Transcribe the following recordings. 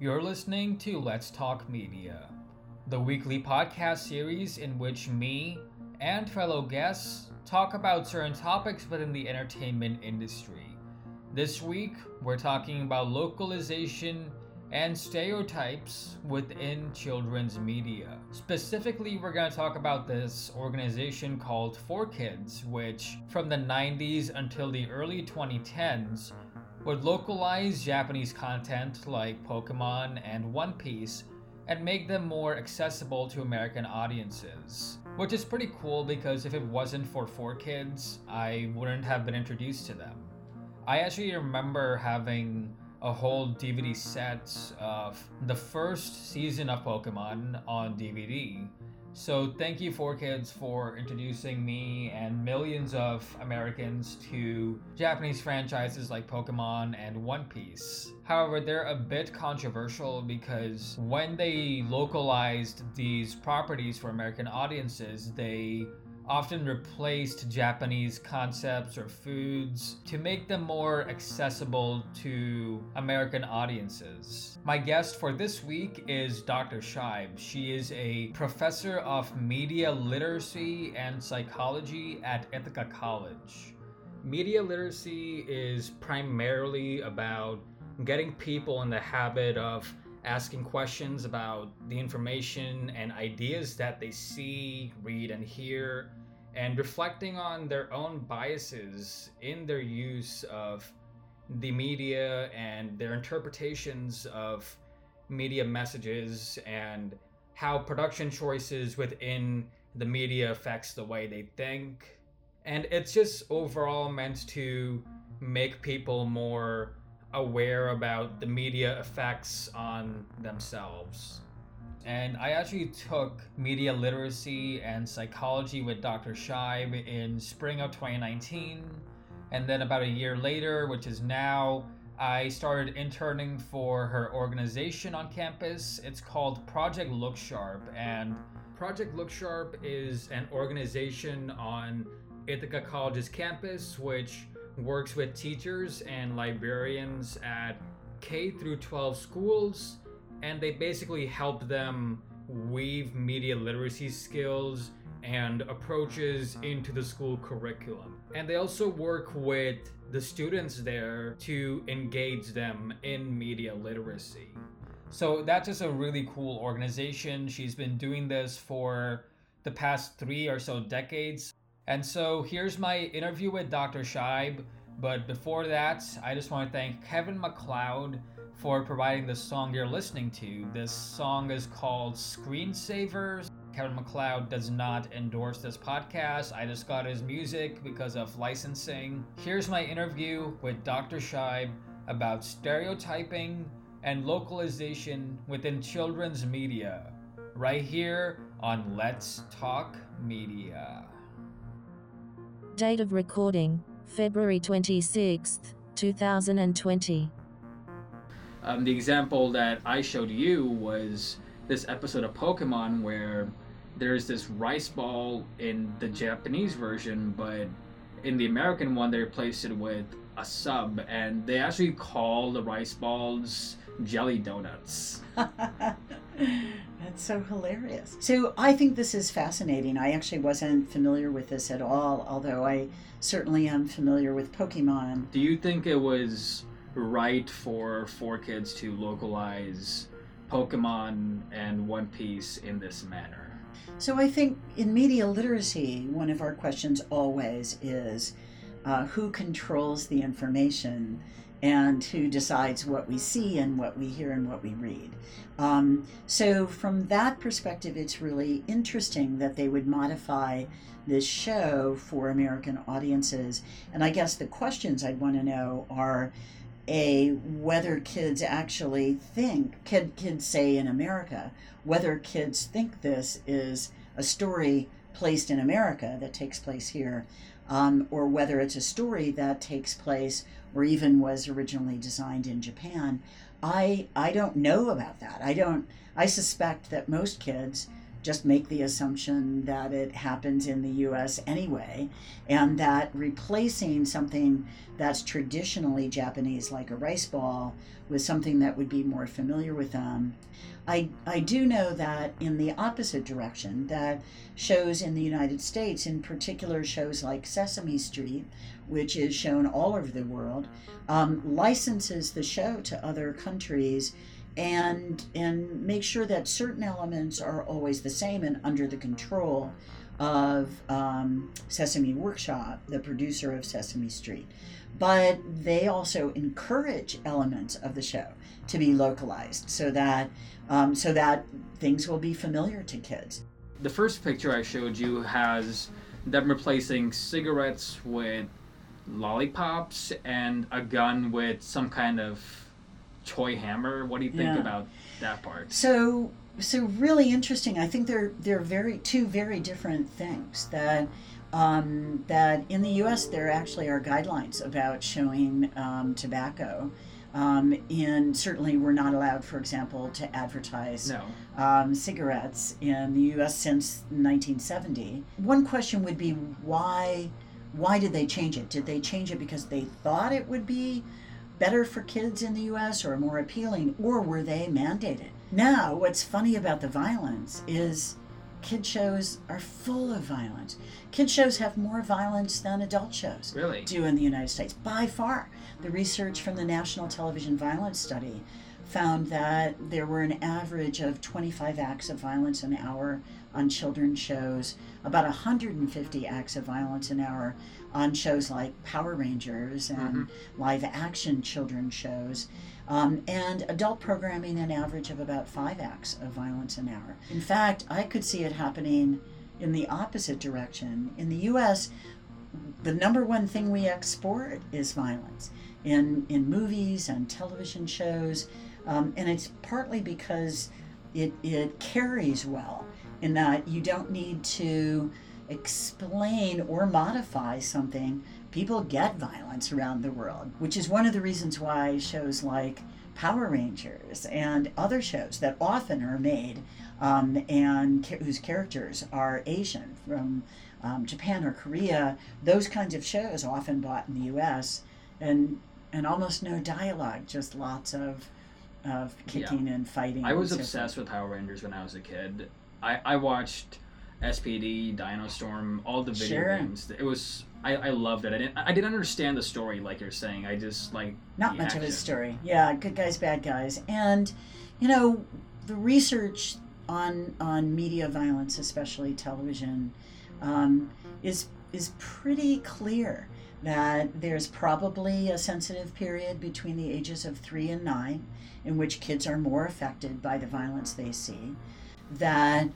You're listening to Let's Talk Media, the weekly podcast series in which me and fellow guests talk about certain topics within the entertainment industry. This week, we're talking about localization and stereotypes within children's media. Specifically, we're going to talk about this organization called 4Kids, which from the 90s until the early 2010s would localize Japanese content like Pokemon and One Piece and make them more accessible to American audiences. Which is pretty cool because if it wasn't for 4Kids, I wouldn't have been introduced to them. I actually remember having a whole DVD set of the first season of Pokemon on DVD. So thank you 4Kids for introducing me and millions of Americans to Japanese franchises like Pokemon and One Piece. However, they're a bit controversial because when they localized these properties for American audiences, they often replaced Japanese concepts or foods to make them more accessible to American audiences. My guest for this week is Dr. Scheib. She is a professor of media literacy and psychology at Ithaca College. Media literacy is primarily about getting people in the habit of asking questions about the information and ideas that they see, read, and hear, and reflecting on their own biases in their use of the media and their interpretations of media messages and how production choices within the media affects the way they think. And it's just overall meant to make people more aware about the media effects on themselves and I actually took media literacy and psychology with Dr. Scheib in spring of 2019. And then about a year later, which is now, I started interning for her organization on campus. It's called Project Look Sharp. And Project Look Sharp is an organization on Ithaca College's campus which works with teachers and librarians at K through 12 schools and they basically help them weave media literacy skills and approaches into the school curriculum. And they also work with the students there to engage them in media literacy. So that's just a really cool organization. She's been doing this for the past three or so decades. And so here's my interview with Dr. Scheib. But before that, I just want to thank Kevin MacLeod for providing the song you're listening to. This song is called Screensavers. Kevin MacLeod does not endorse this podcast. I just got his music because of licensing. Here's my interview with Dr. Scheib about stereotyping and localization within children's media, right here on Let's Talk Media. Date of recording February 26th, 2020. Um, the example that I showed you was this episode of Pokemon where there's this rice ball in the Japanese version, but in the American one, they replaced it with a sub, and they actually call the rice balls jelly donuts. That's so hilarious. So I think this is fascinating. I actually wasn't familiar with this at all, although I certainly am familiar with Pokemon. Do you think it was right for 4Kids to localize Pokemon and One Piece in this manner? So I think in media literacy, one of our questions always is uh, who controls the information and who decides what we see and what we hear and what we read. Um, so, from that perspective, it's really interesting that they would modify this show for American audiences. And I guess the questions I'd want to know are a whether kids actually think kid kids say in America whether kids think this is a story placed in America that takes place here um, or whether it's a story that takes place or even was originally designed in Japan I I don't know about that. I don't I suspect that most kids just make the assumption that it happens in the US anyway, and that replacing something that's traditionally Japanese, like a rice ball, with something that would be more familiar with them. I, I do know that in the opposite direction, that shows in the United States, in particular shows like Sesame Street, which is shown all over the world, um, licenses the show to other countries and and make sure that certain elements are always the same and under the control of um, Sesame Workshop, the producer of Sesame Street. But they also encourage elements of the show to be localized so that um, so that things will be familiar to kids. The first picture I showed you has them replacing cigarettes with lollipops and a gun with some kind of toy hammer. What do you think Yeah. about that part? So so really interesting. I think they're they're very two very different things that um, that in the U.S. there actually are guidelines about showing um, tobacco. Um, and certainly, we're not allowed, for example, to advertise No. um, cigarettes in the U.S. since 1970. One question would be why why did they change it? Did they change it because they thought it would be better for kids in the U.S. or more appealing, or were they mandated? Now, what's funny about the violence is kid shows are full of violence. Kid shows have more violence than adult shows Really? do in the United States by far. The research from the National Television Violence Study found that there were an average of 25 acts of violence an hour on children's shows, about 150 acts of violence an hour on shows like Power Rangers and live action children shows. Um, and adult programming an average of about five acts of violence an hour. In fact, I could see it happening in the opposite direction. In the US, the number one thing we export is violence in in movies and television shows, um, and it's partly because it it carries well in that you don't need to explain or modify something. People get violence around the world, which is one of the reasons why shows like Power Rangers and other shows that often are made um, and ca- whose characters are Asian from um, Japan or Korea, those kinds of shows often bought in the U.S. and and almost no dialogue, just lots of of kicking and fighting. I was obsessed with Power Rangers when I was a kid. I, I watched SPD, Dino Storm, all the video Sure. games. It was I, I loved it. I didn't I didn't understand the story like you're saying. I just like not much of a story. Yeah, good guys, bad guys, and you know the research on on media violence, especially television, um, is is pretty clear that there's probably a sensitive period between the ages of three and nine in which kids are more affected by the violence they see. That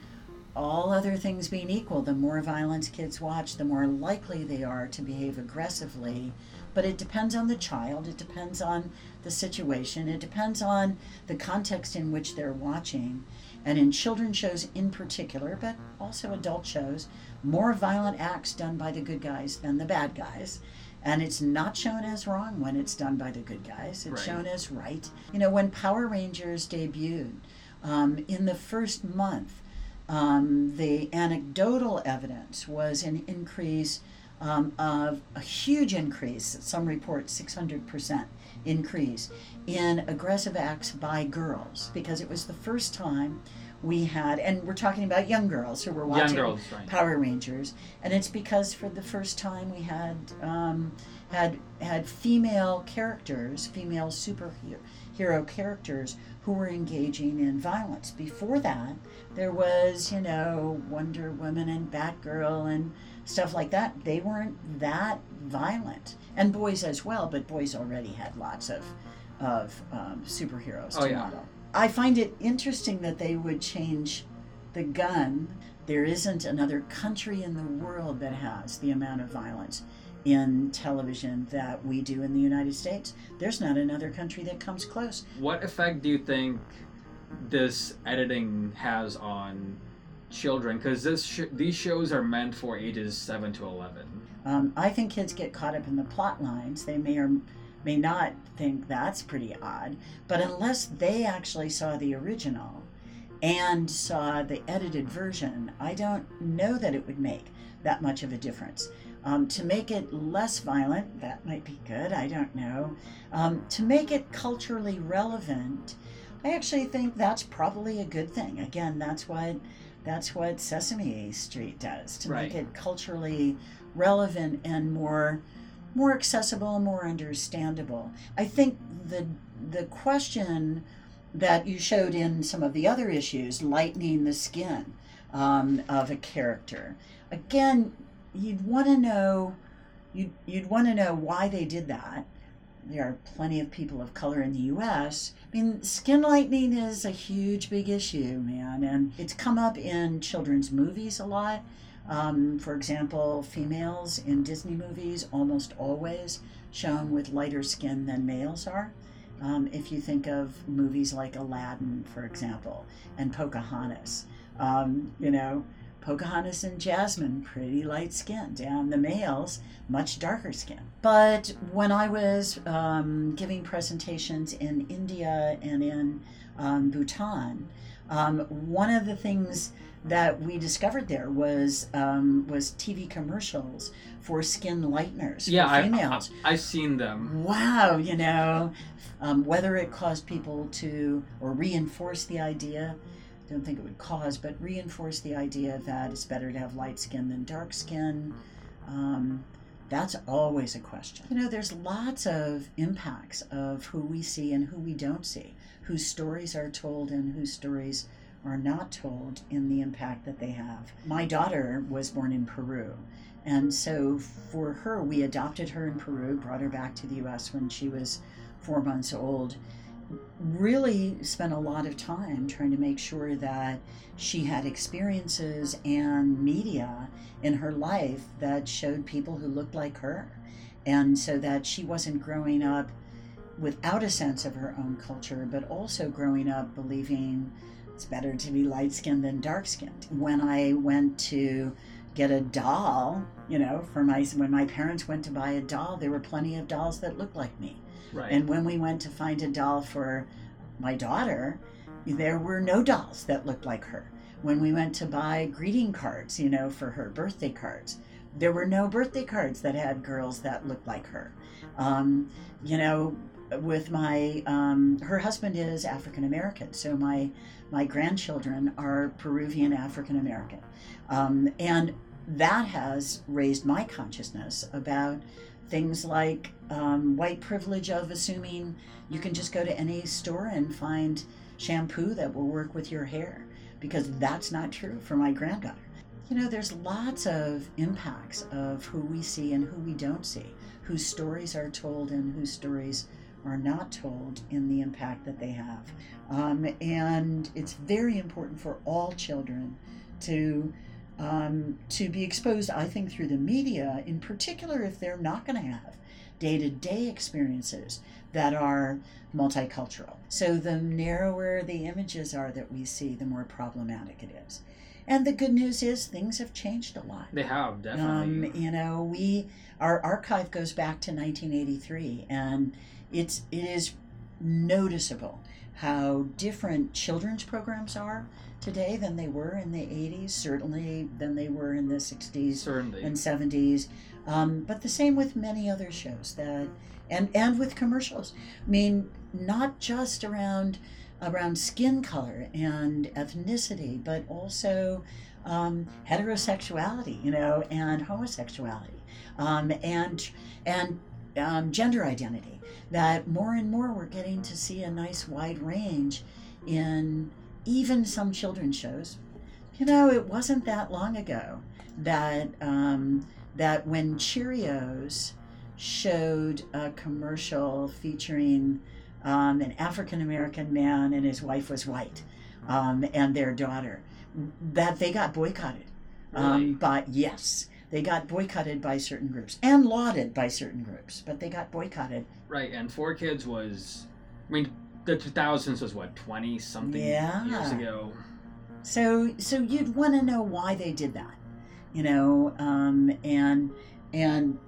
all other things being equal, the more violence kids watch, the more likely they are to behave aggressively. But it depends on the child, it depends on the situation, it depends on the context in which they're watching. And in children's shows in particular, but also adult shows, more violent acts done by the good guys than the bad guys. And it's not shown as wrong when it's done by the good guys. It's Right. shown as right. You know, when Power Rangers debuted, um, in the first month, um, the anecdotal evidence was an increase um, of a huge increase, some report 600% increase in aggressive acts by girls because it was the first time we had, and we're talking about young girls who were watching girls, right? Power Rangers, and it's because for the first time we had um, had had female characters, female superhero characters who were engaging in violence. Before that, there was you know Wonder Woman and Batgirl and stuff like that. They weren't that violent, and boys as well, but boys already had lots of of um, superheroes Oh, to yeah. model. I find it interesting that they would change the gun. There isn't another country in the world that has the amount of violence in television that we do in the United States. There's not another country that comes close. What effect do you think this editing has on children? Because this sh- these shows are meant for ages seven to eleven. Um, I think kids get caught up in the plot lines. They may or may not think that's pretty odd, but unless they actually saw the original and saw the edited version, I don't know that it would make that much of a difference. Um, to make it less violent, that might be good, I don't know. Um, to make it culturally relevant, I actually think that's probably a good thing. Again, that's what that's what Sesame Street does to Right. make it culturally relevant and more more accessible, more understandable. I think the the question that you showed in some of the other issues, lightening the skin um, of a character, again, you'd want to know you'd, you'd want to know why they did that. There are plenty of people of color in the U.S. I mean, skin lightening is a huge, big issue, man, and it's come up in children's movies a lot. Um, for example, females in Disney movies almost always shown with lighter skin than males are. Um, if you think of movies like Aladdin, for example, and Pocahontas, um, you know, Pocahontas and Jasmine, pretty light skin. Down the males, much darker skin. But when I was um, giving presentations in India and in um, Bhutan, um, one of the things that we discovered there was um, was TV commercials for skin lighteners Yeah, for females. I, I've seen them. Wow, you know, um, whether it caused people to or reinforce the idea, don't think it would cause, but reinforce the idea that it's better to have light skin than dark skin. Um, that's always a question. You know, there's lots of impacts of who we see and who we don't see, whose stories are told and whose stories are not told in the impact that they have. My daughter was born in Peru. And so for her, we adopted her in Peru, brought her back to the US when she was four months old. Really spent a lot of time trying to make sure that she had experiences and media in her life that showed people who looked like her. And so that she wasn't growing up without a sense of her own culture, but also growing up believing it's better to be light skinned than dark skinned. When I went to get a doll, you know, for my when my parents went to buy a doll, there were plenty of dolls that looked like me. Right. And when we went to find a doll for my daughter, there were no dolls that looked like her. When we went to buy greeting cards, you know, for her birthday cards, there were no birthday cards that had girls that looked like her. Um, you know, with my um, her husband is African American, so my my grandchildren are Peruvian African American, um, and that has raised my consciousness about things like um, white privilege of assuming you can just go to any store and find shampoo that will work with your hair because that's not true for my granddaughter. You know, there's lots of impacts of who we see and who we don't see, whose stories are told and whose stories are not told in the impact that they have. Um, and it's very important for all children to um, to be exposed, I think, through the media, in particular if they're not going to have day to day experiences that are multicultural. So the narrower the images are that we see, the more problematic it is. And the good news is things have changed a lot. they have Um, definitely. you know, we our archive goes back to 1983, and it's it is noticeable how different children's programs are today than they were in the 80s, certainly than they were in the 60s Certainly. and 70s. Um, but the same with many other shows that, and and with commercials. I mean, not just around around skin color and ethnicity, but also um, heterosexuality, you know, and homosexuality, um, and and um, gender identity. That more and more we're getting to see a nice wide range in even some children's shows. You know, it wasn't that long ago that um, that when Cheerios showed a commercial featuring um, an African American man and his wife was white, um, and their daughter, that they got boycotted. Really? Um, but yes, they got boycotted by certain groups and lauded by certain groups, but they got boycotted. Right, and 4Kids was, I mean, the 2000s was what, 20 something Yeah. years ago? So so you'd want to know why they did that, you know, um, and and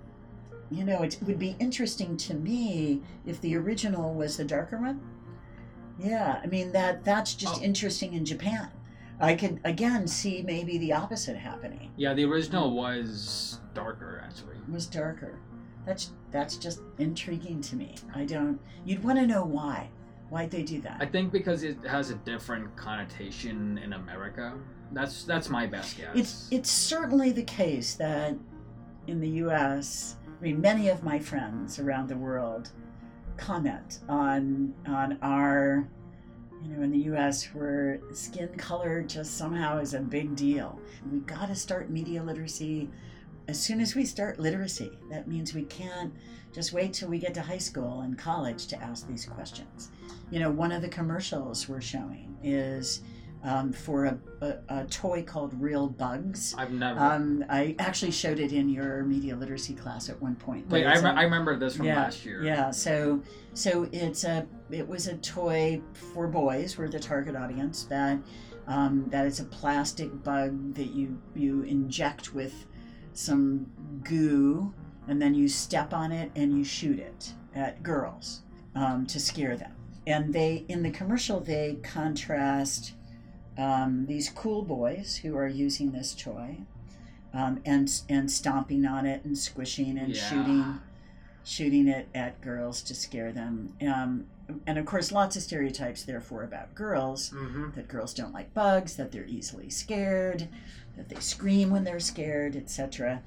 you know it would be interesting to me if the original was the darker one, Yeah, I mean that that's just Oh. interesting in Japan. I could again see maybe the opposite happening. Yeah, the original was darker actually. It was darker. That's that's just intriguing to me. I don't. You'd want to know why. Why'd they do that? I think because it has a different connotation in America. That's that's my best guess. It's it's certainly the case that in the U.S., I mean, many of my friends around the world comment on on our, you know, in the U.S. where skin color just somehow is a big deal. We've got to start media literacy as soon as we start literacy. That means we can't just wait till we get to high school and college to ask these questions. You know, one of the commercials we're showing is um, for a, a, a toy called Real Bugs. I've never. Um, I actually showed it in your media literacy class at one point. Wait, I, re- a- I remember this from yeah, last year. Yeah, so so it's a it was a toy for boys. We're the target audience. That um, that it's a plastic bug that you you inject with some goo, and then you step on it and you shoot it at girls um, to scare them. And they in the commercial they contrast um, these cool boys who are using this toy. Um, and and stomping on it and squishing and Yeah. shooting shooting it at girls to scare them. Um, and of course, lots of stereotypes, therefore, about girls hmm that girls don't like bugs, that they're easily scared, that they scream when they're scared, etc.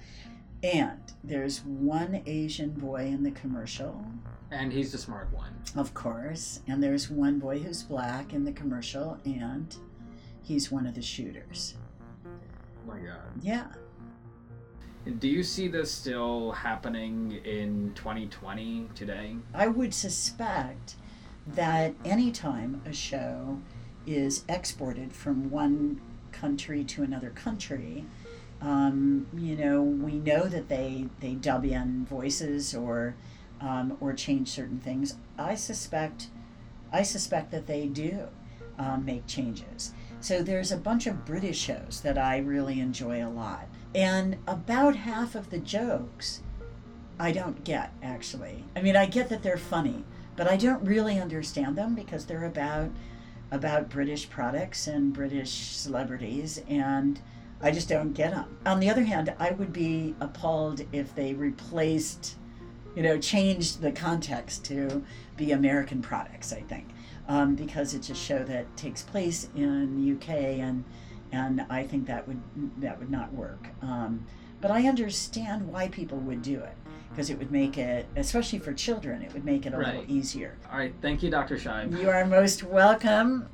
And there's one Asian boy in the commercial, And he's the smart one. of course, and there's one boy who's black in the commercial, and he's one of the shooters. Oh my god. Yeah. Do you see this still happening in 2020 today? I would suspect that anytime a show is exported from one country to another country, um, you know, we know that they they dub in voices or um, or change certain things. I suspect, I suspect that they do um, make changes. So there's a bunch of British shows that I really enjoy a lot, and about half of the jokes I don't get actually. I mean, I get that they're funny, but I don't really understand them because they're about about British products and British celebrities and I just don't get them. On the other hand, I would be appalled if they replaced, you know, changed the context to be American products, I think. Um, because it's a show that takes place in the UK and and I think that would that would not work. Um, but I understand why people would do it because it would make it, especially for children, it would make it a Right. little easier. All right, thank you, Dr. Scheib. You are most welcome.